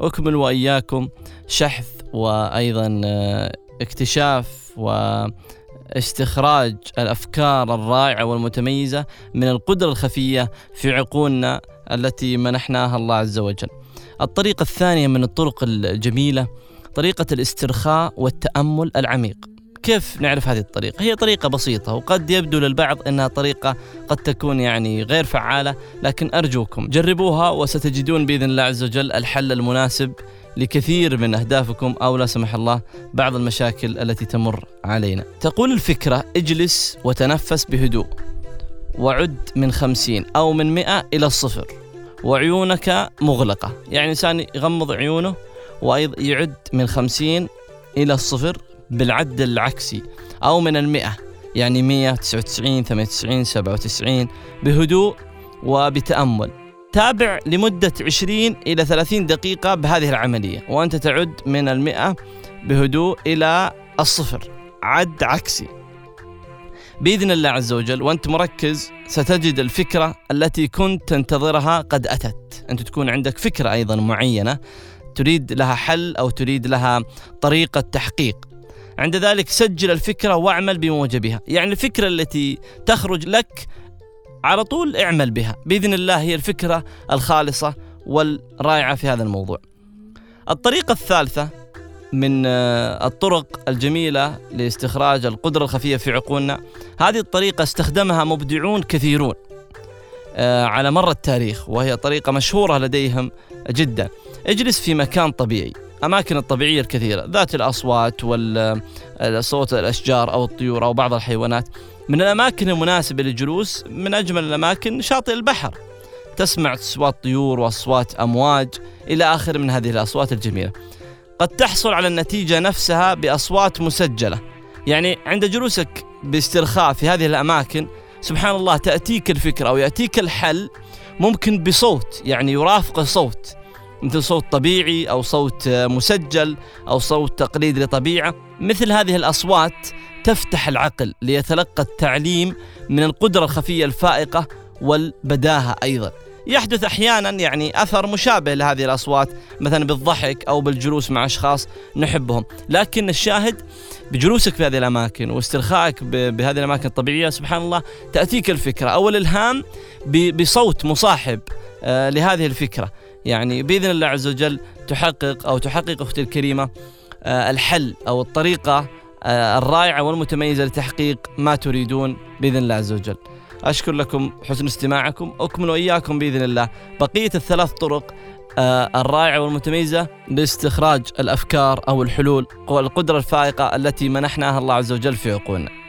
أكمل وإياكم شحذ وأيضا آه، اكتشاف واستخراج الأفكار الرائعة والمتميزة من القدرة الخفية في عقولنا التي منحناها الله عز وجل. الطريقة الثانية من الطرق الجميلة طريقة الاسترخاء والتأمل العميق. كيف نعرف هذه الطريقة؟ هي طريقة بسيطة وقد يبدو للبعض أنها طريقة قد تكون يعني غير فعالة لكن أرجوكم جربوها وستجدون بإذن الله عز وجل الحل المناسب لكثير من أهدافكم أو لا سمح الله بعض المشاكل التي تمر علينا. تقول الفكرة اجلس وتنفس بهدوء. وعد من خمسين أو من مئة إلى الصفر وعيونك مغلقة. يعني إنسان يغمض عيونه وأيضا يعد من خمسين إلى الصفر بالعد العكسي أو من المئة يعني 100 99 98 97 بهدوء وبتأمل. تابع لمدة 20 إلى 30 دقيقة بهذه العملية وأنت تعد من المئة بهدوء إلى الصفر. عد عكسي. بإذن الله عز وجل وأنت مركز ستجد الفكرة التي كنت تنتظرها قد أتت. أنت تكون عندك فكرة أيضا معينة تريد لها حل أو تريد لها طريقة تحقيق. عند ذلك سجل الفكرة واعمل بموجبها يعني الفكرة التي تخرج لك على طول اعمل بها. بإذن الله هي الفكرة الخالصة والرائعة في هذا الموضوع. الطريقة الثالثة من آه، الطرق الجميلة لاستخراج القدرة الخفية في عقولنا هذه الطريقة استخدمها مبدعون كثيرون آه، على مر التاريخ وهي طريقة مشهورة لديهم جدا. اجلس في مكان طبيعي. أماكن الطبيعية الكثيرة ذات الأصوات والصوت الأشجار أو الطيور أو بعض الحيوانات. من الأماكن المناسبة للجلوس من أجمل الأماكن شاطئ البحر. تسمع أصوات طيور وأصوات أمواج إلى آخر من هذه الأصوات الجميلة. قد تحصل على النتيجة نفسها بأصوات مسجلة. يعني عند جلوسك باسترخاء في هذه الأماكن سبحان الله تأتيك الفكرة أو يأتيك الحل ممكن بصوت يعني يرافق صوت. مثل صوت طبيعي أو صوت مسجل أو صوت تقليد لطبيعة. مثل هذه الأصوات تفتح العقل ليتلقى التعليم من القدرة الخفية الفائقة والبداهة أيضا. يحدث أحيانا يعني أثر مشابه لهذه الأصوات مثلا بالضحك أو بالجلوس مع أشخاص نحبهم. لكن الشاهد بجلوسك في هذه الأماكن واسترخائك بهذه الأماكن الطبيعية سبحان الله تأتيك الفكرة. أو الإلهام بصوت مصاحب آه، لهذه الفكرة. يعني بإذن الله عز وجل تحقق أو تحقق أختي الكريمة آه، الحل أو الطريقة آه، الرائعة والمتميزة لتحقيق ما تريدون بإذن الله عز وجل. أشكر لكم حسن استماعكم أكمل وإياكم بإذن الله بقية الثلاث طرق آه، الرائعة والمتميزة لاستخراج الأفكار أو الحلول والقدرة الفائقة التي منحناها الله عز وجل في عقولنا.